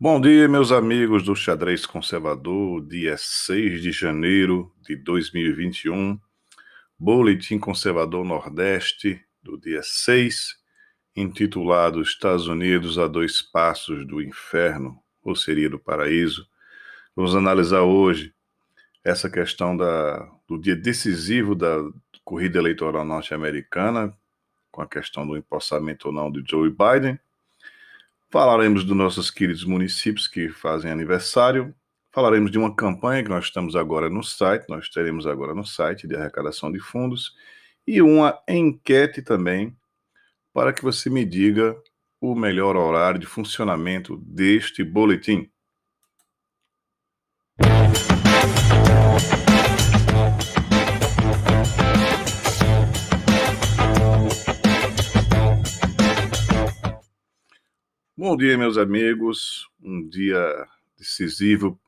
Bom dia, meus amigos do Xadrez Conservador, dia 6 de janeiro de 2021, Boletim Conservador Nordeste, do dia 6, intitulado Estados Unidos a dois passos do inferno, ou seria do paraíso. Vamos analisar hoje essa questão da, do dia decisivo da corrida eleitoral norte-americana, com a questão do empossamento ou não de Joe Biden Falaremos dos nossos queridos municípios que fazem aniversário. Falaremos de uma campanha que nós estamos agora no site, nós teremos agora no site de arrecadação de fundos e uma enquete também para que você me diga o melhor horário de funcionamento deste boletim. Bom dia, meus amigos. Um dia decisivo,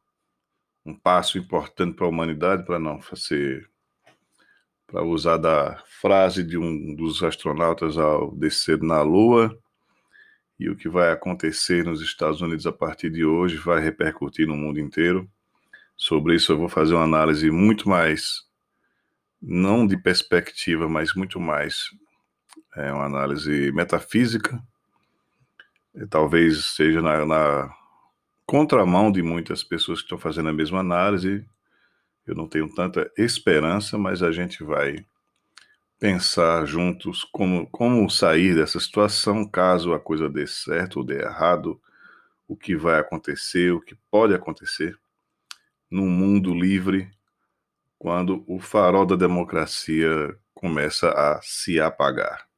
um passo importante para a humanidade, para não fazer, para usar da frase de um dos astronautas ao descer na Lua. E o que vai acontecer nos Estados Unidos a partir de hoje vai repercutir no mundo inteiro. Sobre isso, eu vou fazer uma análise muito mais, não de perspectiva, mas muito mais, é uma análise metafísica talvez seja na, na contramão de muitas pessoas que estão fazendo a mesma análise. Eu não tenho tanta esperança, mas a gente vai pensar juntos como, como sair dessa situação, caso a coisa dê certo ou dê errado, o que vai acontecer, o que pode acontecer num mundo livre quando o farol da democracia começa a se apagar.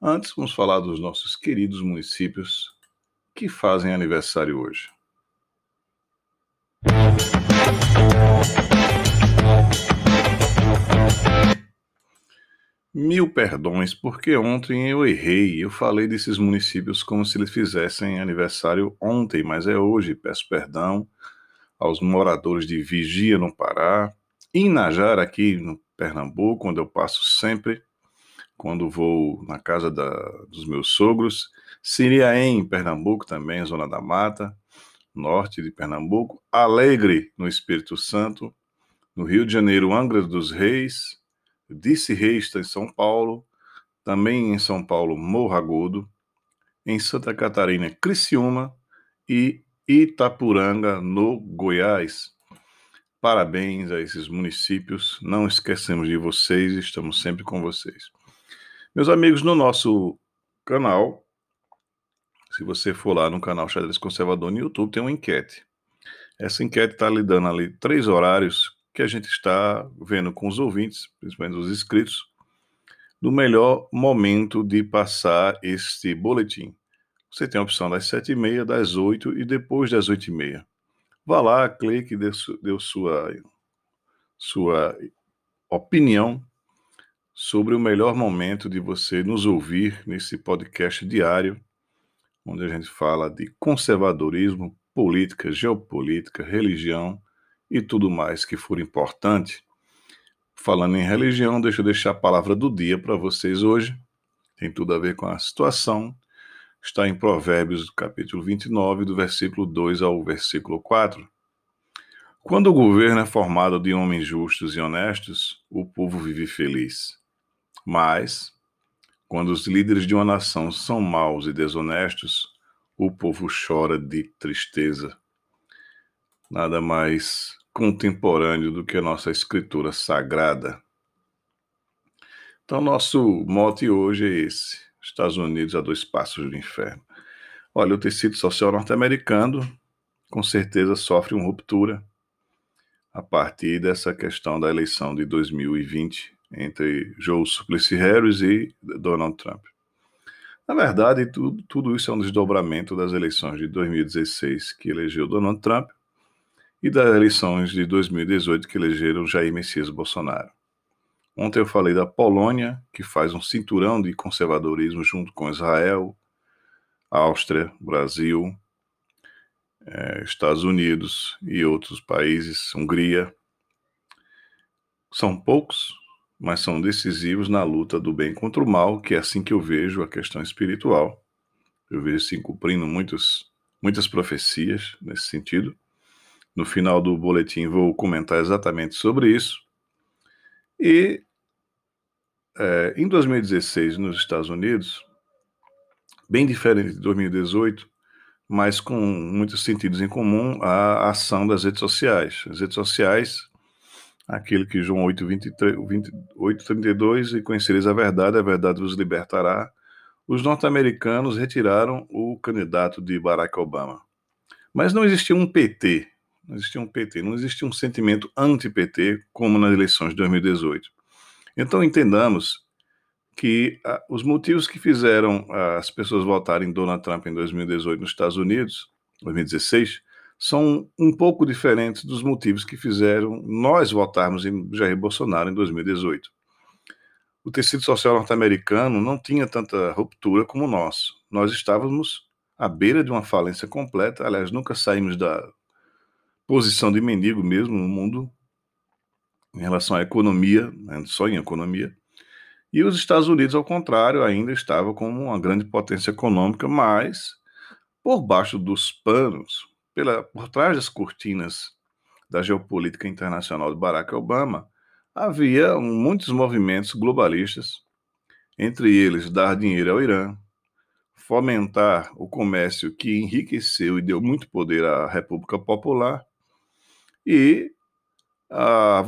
Antes, vamos falar dos nossos queridos municípios que fazem aniversário hoje. Mil perdões, porque ontem eu errei. Eu falei desses municípios como se eles fizessem aniversário ontem, mas é hoje. Peço perdão aos moradores de Vigia, no Pará, Inajara, aqui no Pernambuco, onde eu passo sempre quando vou na casa da, dos meus sogros. Siriaém, em Pernambuco, também, Zona da Mata, norte de Pernambuco. Alegre, no Espírito Santo. No Rio de Janeiro, Angra dos Reis. Disse Reis, em São Paulo. Também em São Paulo, Morro Agudo. Em Santa Catarina, Criciúma. E Itapuranga, no Goiás. Parabéns a esses municípios. Não esquecemos de vocês, estamos sempre com vocês. Meus amigos, no nosso canal, se você for lá no canal Xadrez Conservador no YouTube, tem uma enquete. Essa enquete está lhe dando ali três horários que a gente está vendo com os ouvintes, principalmente os inscritos, do melhor momento de passar este boletim. Você tem a opção das sete e meia, das oito e depois das oito e meia. Vá lá, clique, dê sua, sua opinião sobre o melhor momento de você nos ouvir nesse podcast diário, onde a gente fala de conservadorismo, política, geopolítica, religião e tudo mais que for importante. Falando em religião, deixa eu deixar a palavra do dia para vocês hoje. Tem tudo a ver com a situação. Está em Provérbios, capítulo 29, do versículo 2 ao versículo 4. Quando o governo é formado de homens justos e honestos, o povo vive feliz. Mas, quando os líderes de uma nação são maus e desonestos, o povo chora de tristeza. Nada mais contemporâneo do que a nossa escritura sagrada. Então, nosso mote hoje é esse: Estados Unidos a dois passos do inferno. Olha, o tecido social norte-americano com certeza sofre uma ruptura a partir dessa questão da eleição de 2020 entre Joe Suplicy Harris e Donald Trump. Na verdade, tudo, tudo isso é um desdobramento das eleições de 2016, que elegeu Donald Trump, e das eleições de 2018, que elegeram Jair Messias Bolsonaro. Ontem eu falei da Polônia, que faz um cinturão de conservadorismo junto com Israel, Áustria, Brasil, eh, Estados Unidos e outros países, Hungria. São poucos, mas são decisivos na luta do bem contra o mal, que é assim que eu vejo a questão espiritual. Eu vejo se cumprindo muitos, muitas profecias nesse sentido. No final do boletim vou comentar exatamente sobre isso. E é, em 2016, nos Estados Unidos, bem diferente de 2018, mas com muitos sentidos em comum, a ação das redes sociais. As redes sociais, aquilo que João 8, 23, 28, 32, e conhecereis a verdade, a verdade vos libertará. Os norte-americanos retiraram o candidato de Barack Obama. Mas não existia um PT, não existia um PT, não existia um sentimento anti-PT como nas eleições de 2018. Então entendamos que ah, os motivos que fizeram ah, as pessoas votarem Donald Trump em 2018 nos Estados Unidos, 2016, são um pouco diferentes dos motivos que fizeram nós votarmos em Jair Bolsonaro em 2018. O tecido social norte-americano não tinha tanta ruptura como nós. Nós estávamos à beira de uma falência completa, aliás, nunca saímos da posição de mendigo mesmo no mundo em relação à economia, né, só em economia. E os Estados Unidos, ao contrário, ainda estava como uma grande potência econômica, mas por baixo dos panos, pela, por trás das cortinas da geopolítica internacional de Barack Obama, havia muitos movimentos globalistas, entre eles dar dinheiro ao Irã, fomentar o comércio que enriqueceu e deu muito poder à República Popular e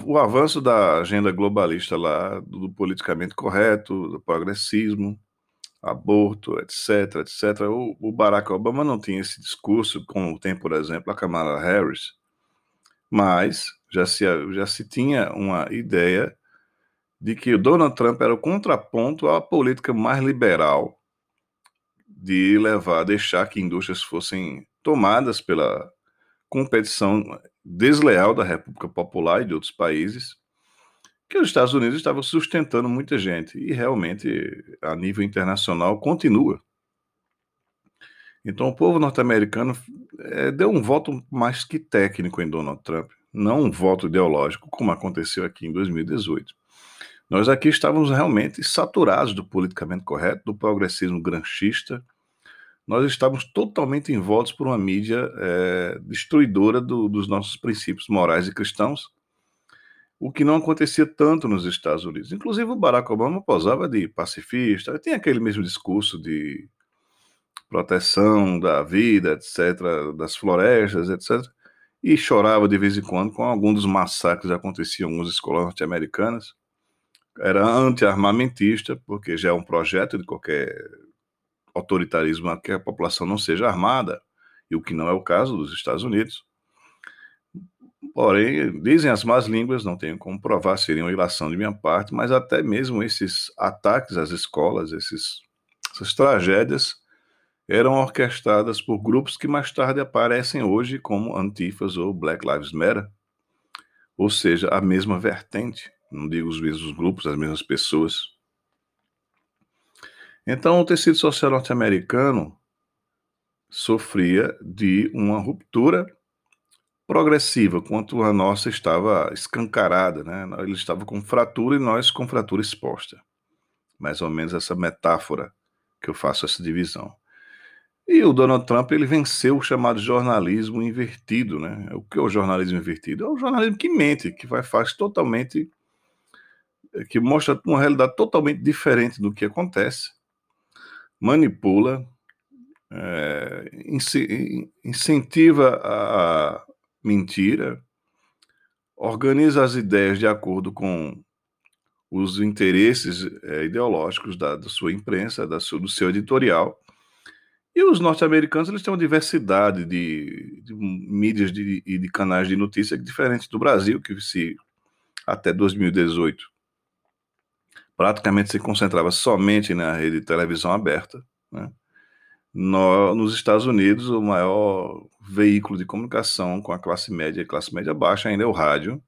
o avanço da agenda globalista lá, do politicamente correto, do progressismo, aborto, etc, etc. O, o, Barack Obama não tinha esse discurso, como tem, por exemplo, a Kamala Harris, mas já se, já se tinha uma ideia de que o Donald Trump era o contraponto à política mais liberal de levar, deixar que indústrias fossem tomadas pela competição desleal da República Popular e de outros países, que os Estados Unidos estavam sustentando muita gente e realmente a nível internacional continua. Então o povo norte-americano é, deu um voto mais que técnico em Donald Trump, não um voto ideológico como aconteceu aqui em 2018. Nós aqui estávamos realmente saturados do politicamente correto, do progressismo granchista, nós estávamos totalmente envoltos por uma mídia é, destruidora do, dos nossos princípios morais e cristãos, o que não acontecia tanto nos Estados Unidos. Inclusive, o Barack Obama posava de pacifista, tem aquele mesmo discurso de proteção da vida, etc., das florestas, etc., e chorava de vez em quando com algum dos massacres que aconteciam em algumas escolas norte-americanas. Era anti-armamentista, porque já é um projeto de qualquer autoritarismo que a população não seja armada, e o que não é o caso dos Estados Unidos. Porém, dizem as más línguas, não tenho como provar, seria uma ilação de minha parte, mas até mesmo esses ataques às escolas, esses, essas tragédias, eram orquestradas por grupos que mais tarde aparecem hoje como Antifas ou Black Lives Matter, ou seja, a mesma vertente, não digo os mesmos grupos, as mesmas pessoas. Então, o tecido social norte-americano sofria de uma ruptura progressiva, quanto a nossa estava escancarada, né? Ele estava com fratura e nós com fratura exposta. Mais ou menos essa metáfora que eu faço essa divisão. E o Donald Trump ele venceu o chamado jornalismo invertido, né? O que é o jornalismo invertido? É o jornalismo que mente, que vai faz totalmente que mostra uma realidade totalmente diferente do que acontece manipula, é, incentiva a mentira, organiza as ideias de acordo com os interesses é, ideológicos da, da, sua imprensa, da sua, do seu editorial. E os norte-americanos eles têm uma diversidade de, de mídias e de, de, canais de notícia diferentes do Brasil, que se até 2018 praticamente se concentrava somente na rede de televisão aberta. Né? No, nos Estados Unidos, o maior veículo de comunicação com a classe média e classe média baixa ainda é o rádio,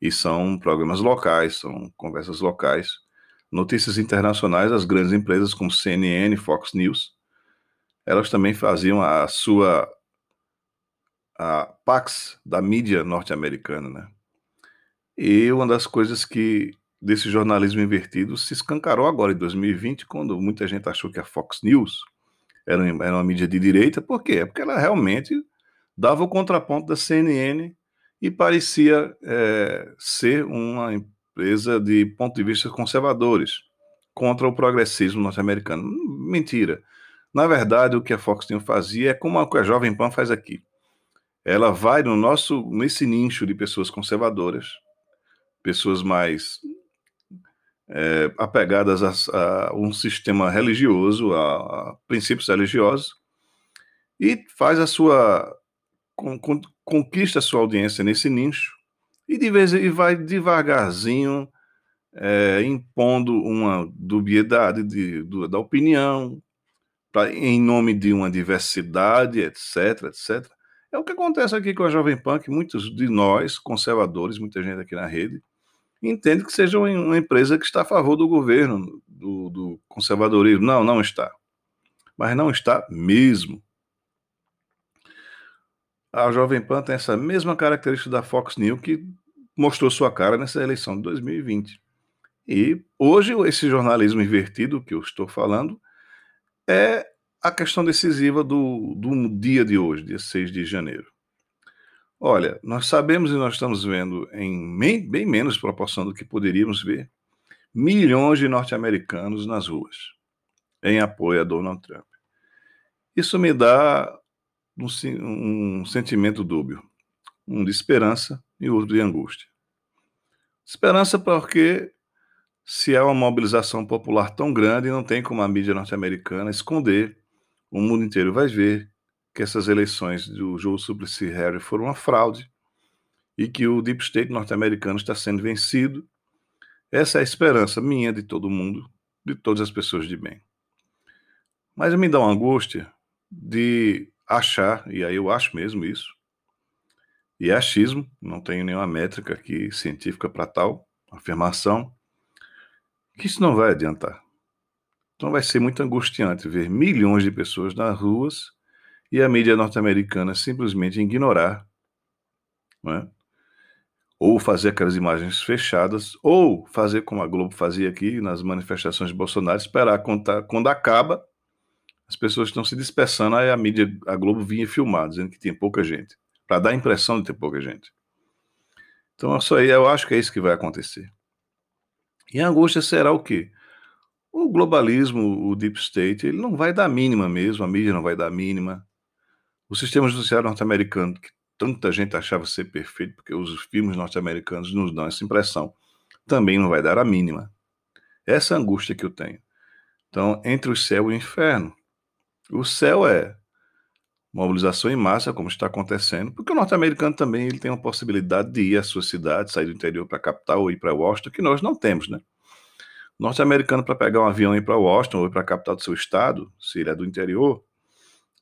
e são programas locais, são conversas locais. Notícias internacionais, as grandes empresas como CNN, Fox News, elas também faziam a sua a Pax da mídia norte-americana, né? E uma das coisas que desse jornalismo invertido se escancarou agora em 2020, quando muita gente achou que a Fox News era, era uma mídia de direita, por quê? Porque ela realmente dava o contraponto da CNN e parecia é, ser uma empresa de ponto de vista conservadores contra o progressismo norte-americano. Mentira. Na verdade, o que a Fox News fazia é como a Jovem Pan faz aqui. Ela vai no nosso nesse nicho de pessoas conservadoras, pessoas mais é, apegadas a, a, um sistema religioso, a, a, princípios religiosos, e faz a sua con, con, conquista a sua audiência nesse nicho e de vez e vai devagarzinho é, impondo uma dubiedade de, do, da opinião, pra, em nome de uma diversidade, etc, etc. É o que acontece aqui com a Jovem Pan, que muitos de nós, conservadores, muita gente aqui na rede, entende que seja uma empresa que está a favor do governo, do, do conservadorismo. Não, não está. Mas não está mesmo. A Jovem Pan tem essa mesma característica da Fox News que mostrou sua cara nessa eleição de 2020. E hoje esse jornalismo invertido que eu estou falando é a questão decisiva do, do dia de hoje, dia 6 de janeiro. Olha, nós sabemos e nós estamos vendo em bem, menos proporção do que poderíamos ver, milhões de norte-americanos nas ruas, em apoio a Donald Trump. Isso me dá um, um sentimento dúbio, um de esperança e outro de angústia. Esperança porque se é uma mobilização popular tão grande, não tem como a mídia norte-americana esconder, o mundo inteiro vai ver que essas eleições do Joe Suplicy Harry foram uma fraude e que o deep state norte-americano está sendo vencido. Essa é a esperança minha de todo mundo, de todas as pessoas de bem. Mas me dá uma angústia de achar, e aí eu acho mesmo isso, e é achismo, não tenho nenhuma métrica aqui científica para tal afirmação, que isso não vai adiantar. Então vai ser muito angustiante ver milhões de pessoas nas ruas e a mídia norte-americana simplesmente ignorar, é? ou fazer aquelas imagens fechadas, ou fazer como a Globo fazia aqui nas manifestações de Bolsonaro, esperar tá, quando acaba, as pessoas estão se dispersando, aí a mídia, a Globo vinha filmar, dizendo que tem pouca gente, para dar a impressão de ter pouca gente. Então, isso aí, eu acho que é isso que vai acontecer. E a angústia será o quê? O globalismo, o deep state, ele não vai dar mínima mesmo, a mídia não vai dar mínima, o sistema judiciário norte-americano, que tanta gente achava ser perfeito, porque os filmes norte-americanos nos dão essa impressão, também não vai dar a mínima. Essa angústia que eu tenho. Então, entre o céu e o inferno. O céu é mobilização em massa, como está acontecendo, porque o norte-americano também ele tem uma possibilidade de ir à sua cidade, sair do interior para a capital ou ir para Washington, que nós não temos, né? Norte-americano, para pegar um avião e ir para Washington ou para a capital do seu estado, se ele é do interior,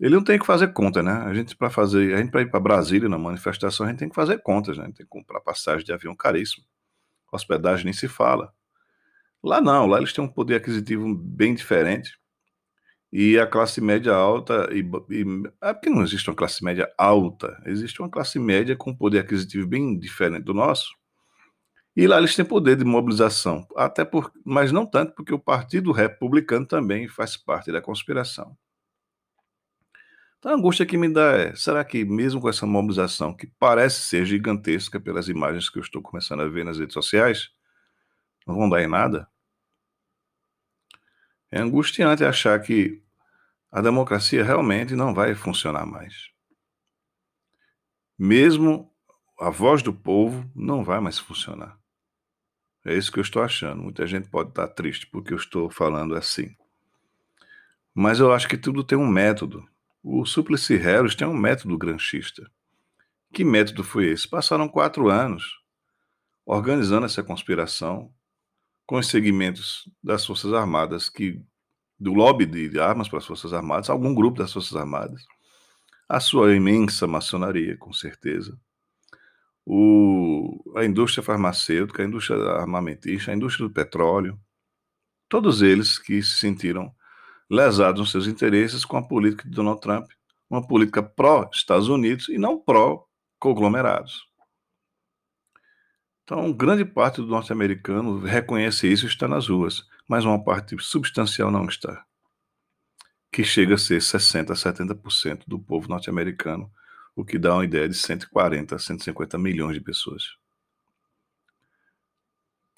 ele não tem que fazer conta, né? A gente para fazer, a gente para ir para Brasília na manifestação, a gente tem que fazer contas, né? Tem que comprar passagem de avião caríssimo. Hospedagem nem se fala. Lá não, lá eles têm um poder aquisitivo bem diferente. E a classe média alta, e, e, é porque não existe uma classe média alta, existe uma classe média com poder aquisitivo bem diferente do nosso. E lá eles têm poder de mobilização, até por, mas não tanto porque o Partido Republicano também faz parte da conspiração. Então a angústia que me dá é: será que mesmo com essa mobilização, que parece ser gigantesca pelas imagens que eu estou começando a ver nas redes sociais, não vão dar em nada? É angustiante achar que a democracia realmente não vai funcionar mais. Mesmo a voz do povo não vai mais funcionar. É isso que eu estou achando. Muita gente pode estar triste porque eu estou falando assim. Mas eu acho que tudo tem um método. O Suplicy Harris tem um método granchista. Que método foi esse? Passaram quatro anos organizando essa conspiração com os segmentos das Forças Armadas, que do lobby de armas para as Forças Armadas, algum grupo das Forças Armadas, a sua imensa maçonaria, com certeza, o, a indústria farmacêutica, a indústria armamentista, a indústria do petróleo, todos eles que se sentiram lesados nos seus interesses com a política de Donald Trump, uma política pró-Estados Unidos e não pró-conglomerados. Então, grande parte do norte-americano reconhece isso e está nas ruas, mas uma parte substancial não está. que chega a ser 60% a 70% do povo norte-americano, o que dá uma ideia de 140 a 150 milhões de pessoas.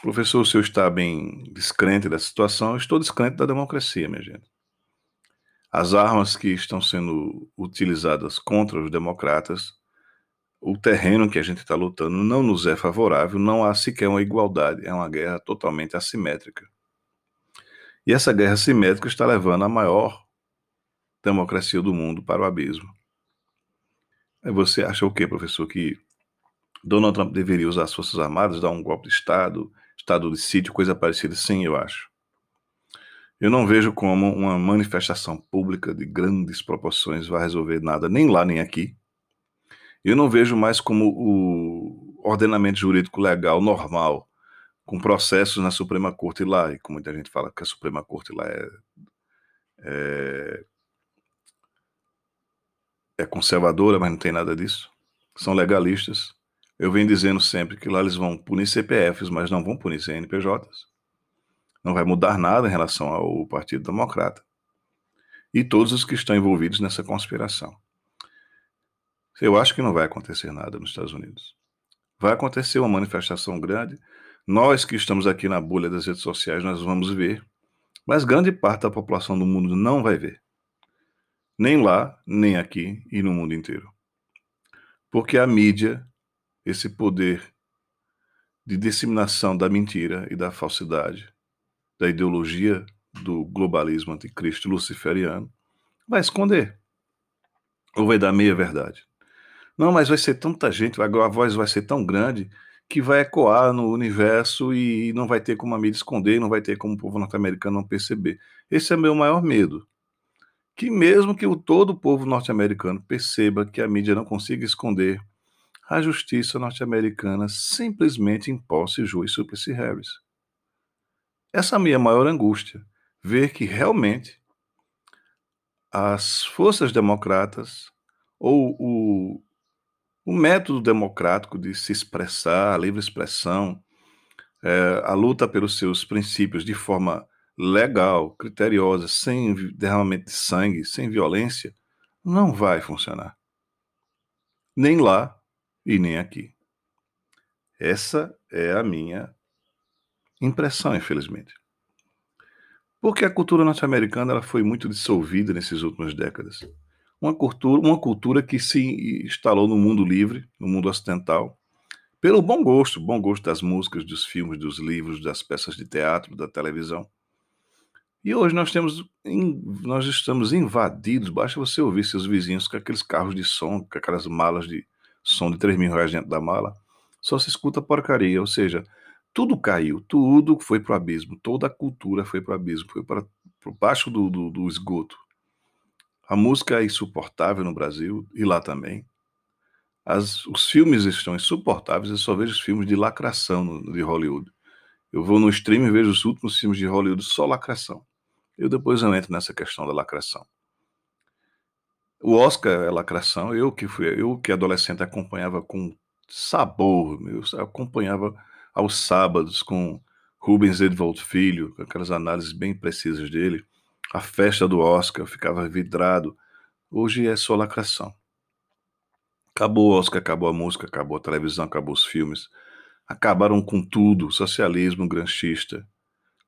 Professor, o senhor está bem descrente da situação? Eu estou descrente da democracia, minha gente. As armas que estão sendo utilizadas contra os democratas, o terreno que a gente está lutando não nos é favorável, não há sequer uma igualdade, é uma guerra totalmente assimétrica. E essa guerra assimétrica está levando a maior democracia do mundo para o abismo. Você acha o quê, professor? Que Donald Trump deveria usar as Forças Armadas, dar um golpe de Estado, estado de sítio, coisa parecida? Sim, eu acho. Eu não vejo como uma manifestação pública de grandes proporções vai resolver nada, nem lá nem aqui. Eu não vejo mais como o ordenamento jurídico legal normal, com processos na Suprema Corte lá, e como muita gente fala que a Suprema Corte lá é, é é conservadora, mas não tem nada disso. São legalistas. Eu venho dizendo sempre que lá eles vão punir CPFs, mas não vão punir CNPJs. Não vai mudar nada em relação ao Partido Democrata. E todos os que estão envolvidos nessa conspiração. Eu acho que não vai acontecer nada nos Estados Unidos. Vai acontecer uma manifestação grande. Nós que estamos aqui na bolha das redes sociais, nós vamos ver. Mas grande parte da população do mundo não vai ver nem lá, nem aqui e no mundo inteiro. Porque a mídia, esse poder de disseminação da mentira e da falsidade, da ideologia do globalismo anticristo luciferiano, vai esconder. Ou vai dar meia verdade. Não, mas vai ser tanta gente, a voz vai ser tão grande que vai ecoar no universo e não vai ter como a mídia esconder, não vai ter como o povo norte-americano não perceber. Esse é meu maior medo que mesmo que o todo o povo norte-americano perceba que a mídia não consiga esconder, a justiça norte-americana simplesmente imposse juiz C. Harris. Essa é minha maior angústia, ver que realmente as forças democratas ou o, o método democrático de se expressar, a livre expressão, é, a luta pelos seus princípios de forma legal, criteriosa, sem derramamento de sangue, sem violência, não vai funcionar. Nem lá e nem aqui. Essa é a minha impressão, infelizmente. Porque a cultura norte-americana ela foi muito dissolvida nesses últimas décadas. Uma cultura, uma cultura que se instalou no mundo livre, no mundo ocidental, pelo bom gosto, bom gosto das músicas, dos filmes, dos livros, das peças de teatro, da televisão. E hoje nós temos, nós estamos invadidos. Basta você ouvir seus vizinhos com aqueles carros de som, com aquelas malas de som de 3 mil reais dentro da mala. Só se escuta porcaria. Ou seja, tudo caiu, tudo foi para o abismo. Toda a cultura foi para o abismo, foi para baixo do, do, do esgoto. A música é insuportável no Brasil e lá também. As, os filmes estão insuportáveis. Eu só vejo os filmes de lacração no, de Hollywood. Eu vou no stream e vejo os últimos filmes de Hollywood só lacração. Eu depois eu entro nessa questão da lacração. O Oscar é lacração. Eu que fui, eu que adolescente acompanhava com sabor, meu, acompanhava aos sábados com Rubens Edwald Filho, com aquelas análises bem precisas dele. A festa do Oscar, ficava vidrado. Hoje é só lacração. Acabou o Oscar, acabou a música, acabou a televisão, acabou os filmes. Acabaram com tudo, socialismo granchista,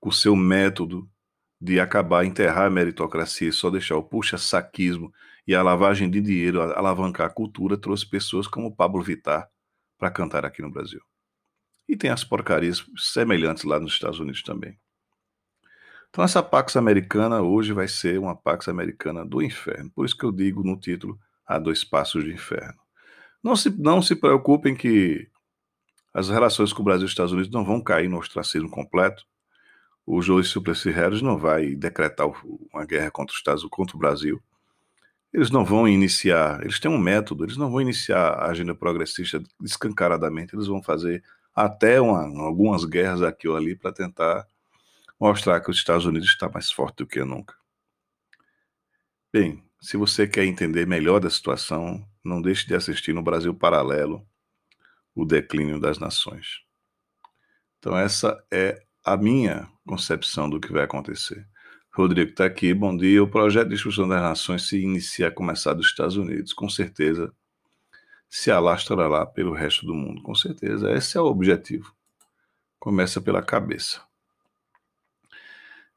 com seu método de acabar, enterrar a meritocracia e só deixar o puxa-saquismo e a lavagem de dinheiro alavancar a cultura, trouxe pessoas como Pablo Vittar para cantar aqui no Brasil. E tem as porcarias semelhantes lá nos Estados Unidos também. Então essa Pax Americana hoje vai ser uma Pax Americana do inferno. Por isso que eu digo no título, há dois passos de inferno. Não se, não se preocupem que as relações com o Brasil e os Estados Unidos não vão cair no ostracismo completo, o Joe Suplicy Harris não vai decretar uma guerra contra os Estados contra o Brasil. Eles não vão iniciar, eles têm um método, eles não vão iniciar a agenda progressista escancaradamente, eles vão fazer até uma, algumas guerras aqui ou ali para tentar mostrar que os Estados Unidos está mais forte do que nunca. Bem, se você quer entender melhor da situação, não deixe de assistir no Brasil Paralelo o declínio das nações. Então essa é a minha concepção do que vai acontecer. Rodrigo está aqui, bom dia. O projeto de destruição das nações se inicia a começar dos Estados Unidos, com certeza se alastrará pelo resto do mundo, com certeza. Esse é o objetivo. Começa pela cabeça.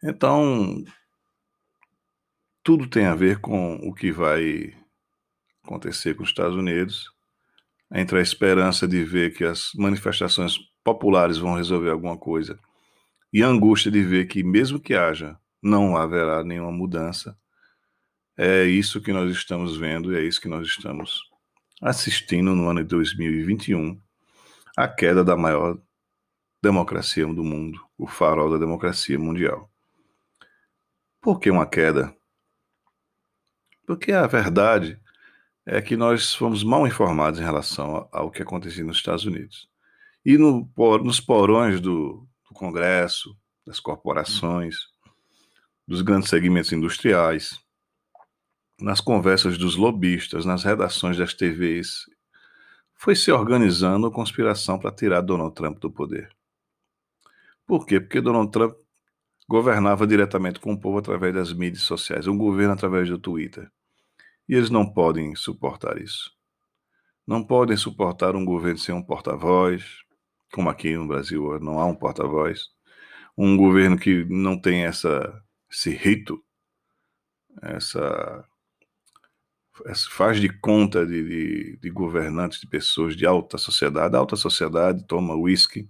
Então, tudo tem a ver com o que vai acontecer com os Estados Unidos, entre a esperança de ver que as manifestações populares vão resolver alguma coisa e a angústia de ver que, mesmo que haja, não haverá nenhuma mudança. É isso que nós estamos vendo e é isso que nós estamos assistindo no ano de 2021 a queda da maior democracia do mundo, o farol da democracia mundial. Por que uma queda? Porque a verdade é que nós fomos mal informados em relação ao que acontecia nos Estados Unidos. E no, nos porões do, do Congresso, das corporações, dos grandes segmentos industriais, nas conversas dos lobistas, nas redações das TVs, foi se organizando conspiração para tirar Donald Trump do poder. Por quê? Porque Donald Trump governava diretamente com o povo através das mídias sociais, um governo através do Twitter. E eles não podem suportar isso. Não podem suportar um governo sem um porta-voz, como aqui no Brasil não há um porta-voz, um governo que não tem essa, esse rito, essa faz de conta de, de, de, governantes, de pessoas de alta sociedade. A alta sociedade toma uísque.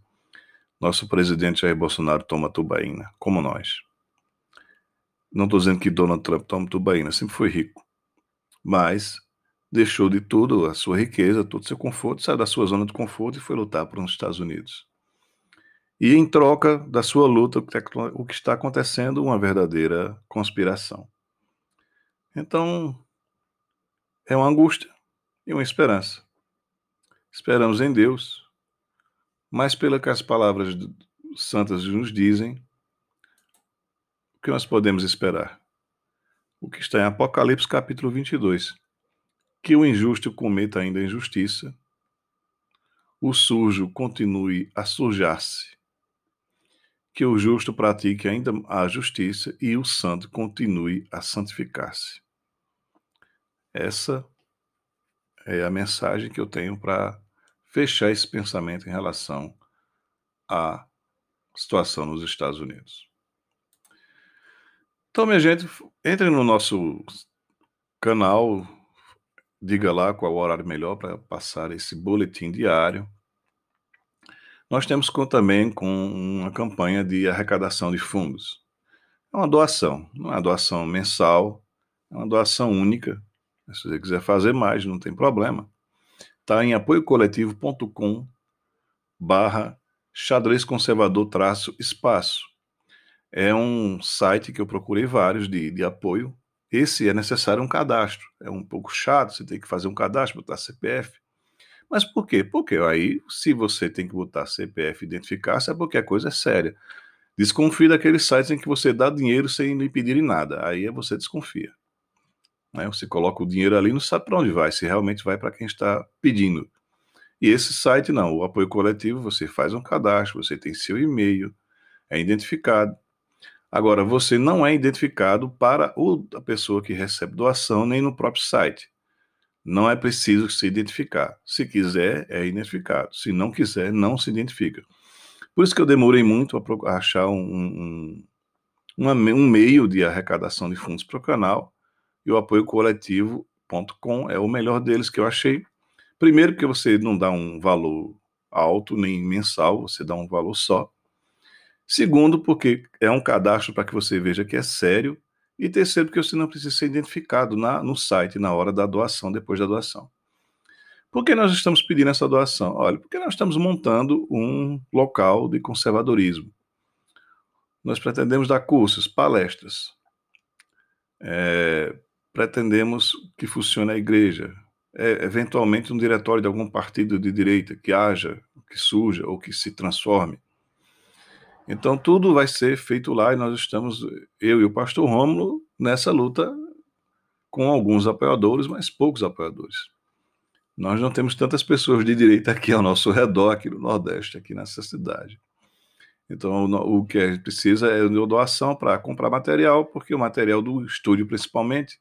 Nosso presidente Jair Bolsonaro toma tubaína, como nós. Não estou dizendo que Donald Trump toma tubaína, sempre foi rico. Mas deixou de tudo, a sua riqueza, todo o seu conforto, saiu da sua zona de conforto e foi lutar para os Estados Unidos. E em troca da sua luta, o que está acontecendo, uma verdadeira conspiração. Então, é uma angústia e uma esperança. Esperamos em Deus, mas pelo que as palavras santas nos dizem, o que nós podemos esperar? O que está em Apocalipse capítulo 22. Que o injusto cometa ainda injustiça, o sujo continue a sujar-se, que o justo pratique ainda a justiça e o santo continue a santificar-se. Essa é a mensagem que eu tenho para fechar esse pensamento em relação à situação nos Estados Unidos. Então, minha gente, entre no nosso canal, diga lá qual o horário melhor para passar esse boletim diário. Nós temos com, também com uma campanha de arrecadação de fundos. É uma doação, não é uma doação mensal, é uma doação única se você quiser fazer mais, não tem problema. Está em apoiocoletivo.com barra xadrez conservador traço espaço. É um site que eu procurei vários de, de apoio. Esse é necessário um cadastro. É um pouco chato, você tem que fazer um cadastro, botar CPF. Mas por quê? Porque aí, se você tem que botar CPF e identificar-se, é porque a coisa é séria. Desconfie daqueles sites em que você dá dinheiro sem lhe pedirem nada. Aí você desconfia. Né? Você coloca o dinheiro ali e não sabe para onde vai, se realmente vai para quem está pedindo. E esse site não, o apoio coletivo, você faz um cadastro, você tem seu e-mail, é identificado. Agora, você não é identificado para a pessoa que recebe doação, nem no próprio site. Não é preciso se identificar. Se quiser, é identificado. Se não quiser, não se identifica. Por isso que eu demorei muito a achar um, um, um meio de arrecadação de fundos para o canal e o apoio coletivo.com é o melhor deles que eu achei. Primeiro, porque você não dá um valor alto nem mensal, você dá um valor só. Segundo, porque é um cadastro para que você veja que é sério. E terceiro, porque você não precisa ser identificado na, no site na hora da doação, depois da doação. Por que nós estamos pedindo essa doação? Olha, porque nós estamos montando um local de conservadorismo. Nós pretendemos dar cursos, palestras, é, pretendemos que funcione a igreja. É, eventualmente um diretório de algum partido de direita que haja, que surja ou que se transforme. Então tudo vai ser feito lá e nós estamos, eu e o pastor Rômulo, nessa luta com alguns apoiadores, mas poucos apoiadores. Nós não temos tantas pessoas de direita aqui ao nosso redor, aqui no Nordeste, aqui nessa cidade. Então, o que gente precisa é doação para comprar material, porque o material do estúdio, principalmente,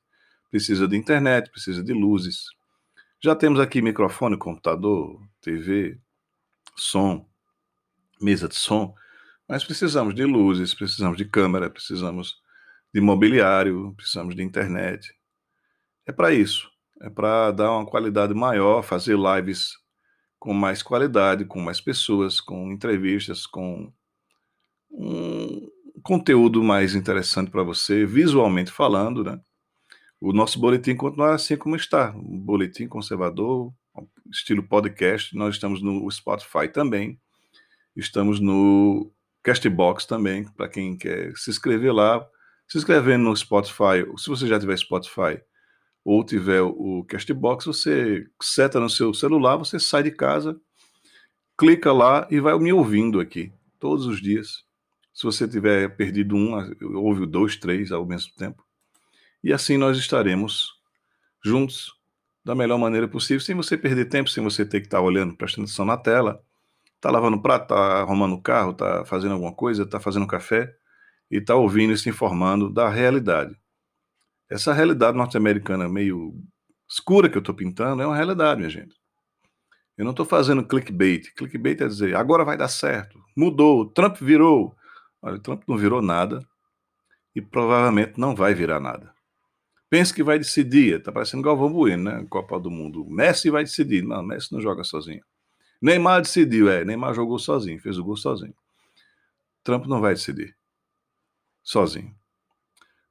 precisa de internet, precisa de luzes. Já temos aqui microfone, computador, TV, som, mesa de som, mas precisamos de luzes, precisamos de câmera, precisamos de mobiliário, precisamos de internet. É para isso, é para dar uma qualidade maior, fazer lives com mais qualidade, com mais pessoas, com entrevistas, com um conteúdo mais interessante para você, visualmente falando, né? O nosso boletim continuar assim como está, um boletim conservador, estilo podcast. Nós estamos no Spotify também, estamos no Castbox também, para quem quer se inscrever lá, se inscrevendo no Spotify, se você já tiver Spotify ou tiver o Castbox, você seta no seu celular, você sai de casa, clica lá e vai me ouvindo aqui todos os dias. Se você tiver perdido um, ouve dois, três ao mesmo tempo. E assim nós estaremos juntos da melhor maneira possível, sem você perder tempo, sem você ter que estar olhando, prestando atenção na tela, tá lavando prato, tá arrumando o carro, tá fazendo alguma coisa, tá fazendo café e tá ouvindo e se informando da realidade. Essa realidade norte-americana meio escura que eu estou pintando é uma realidade, minha gente. Eu não estou fazendo clickbait. Clickbait é dizer, agora vai dar certo, mudou, Trump virou. Olha, Trump não virou nada e provavelmente não vai virar nada. Pense que vai decidir, tá parecendo Galvão Bueno, né? Copa do Mundo. Messi vai decidir. Não, Messi não joga sozinho. Neymar decidiu, é. Neymar jogou sozinho, fez o gol sozinho. Trump não vai decidir. Sozinho.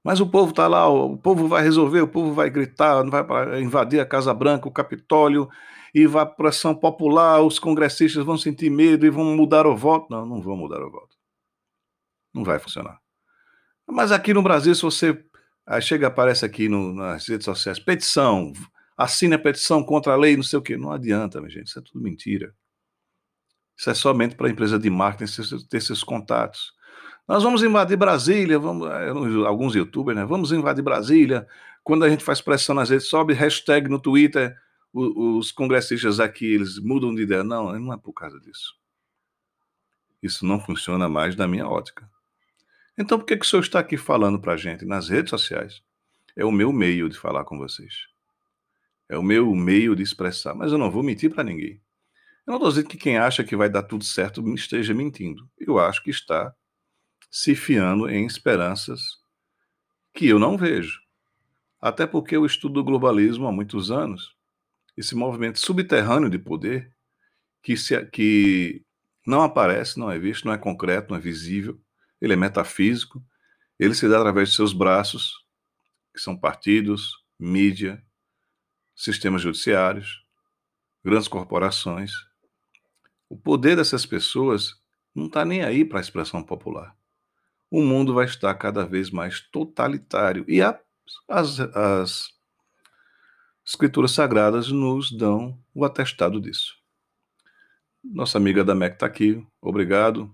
Mas o povo está lá, o povo vai resolver, o povo vai gritar, vai invadir a Casa Branca, o Capitólio, e vai pressão popular, os congressistas vão sentir medo e vão mudar o voto. Não, não vão mudar o voto. Não vai funcionar. Mas aqui no Brasil, se você aí chega, aparece aqui no, nas redes sociais, petição, assina a petição contra a lei, não sei o quê. Não adianta, minha gente, isso é tudo mentira. Isso é somente para a empresa de marketing ter seus contatos. Nós vamos invadir Brasília, vamos, é, alguns youtubers, né? Vamos invadir Brasília. Quando a gente faz pressão nas redes, sobe hashtag no Twitter, os, os congressistas aqui, eles mudam de ideia. Não, não é por causa disso. Isso não funciona mais na minha ótica. Então, por que, que o senhor está aqui falando para a gente nas redes sociais? É o meu meio de falar com vocês. É o meu meio de expressar. Mas eu não vou mentir para ninguém. Eu não estou dizendo que quem acha que vai dar tudo certo esteja mentindo. Eu acho que está se fiando em esperanças que eu não vejo. Até porque eu estudo o globalismo há muitos anos. Esse movimento subterrâneo de poder que, se, que não aparece, não é visto, não é concreto, não é visível, ele é metafísico, ele se dá através de seus braços, que são partidos, mídia, sistemas judiciários, grandes corporações. O poder dessas pessoas não está nem aí para a expressão popular. O mundo vai estar cada vez mais totalitário. E a, as, as escrituras sagradas nos dão o atestado disso. Nossa amiga da MEC está aqui. Obrigado.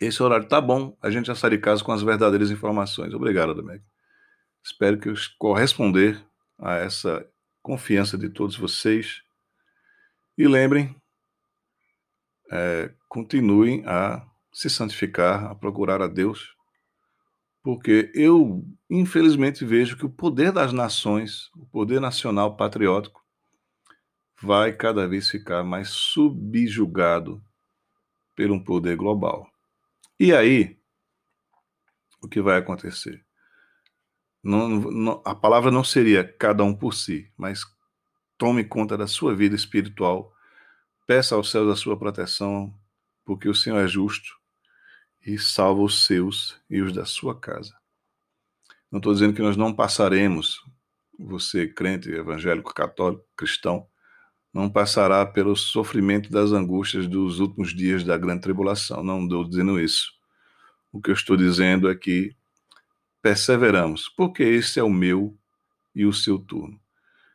Esse horário tá bom, a gente já sai de casa com as verdadeiras informações. Obrigado, Ademec. Espero que eu corresponder a essa confiança de todos vocês. E lembrem, é, continuem a se santificar, a procurar a Deus, porque eu, infelizmente, vejo que o poder das nações, o poder nacional patriótico, vai cada vez ficar mais subjugado por um poder global. E aí, o que vai acontecer? Não, não, a palavra não seria cada um por si, mas tome conta da sua vida espiritual, peça aos céus a sua proteção, porque o Senhor é justo e salva os seus e os da sua casa. Não estou dizendo que nós não passaremos, você crente, evangélico, católico, cristão, não passará pelo sofrimento das angústias dos últimos dias da grande tribulação. Não estou dizendo isso. O que eu estou dizendo é que perseveramos, porque esse é o meu e o seu turno.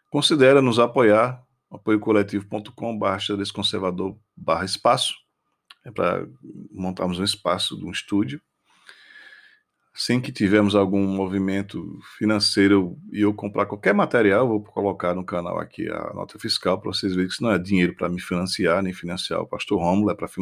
Considera nos apoiar, apoiocoletivo.com barra desconservador barra espaço, é para montarmos um espaço de um estúdio Assim que tivermos algum movimento financeiro e eu comprar qualquer material, vou colocar no canal aqui a nota fiscal para vocês verem que isso não é dinheiro para me financiar, nem financiar o pastor Rômulo, é para financiar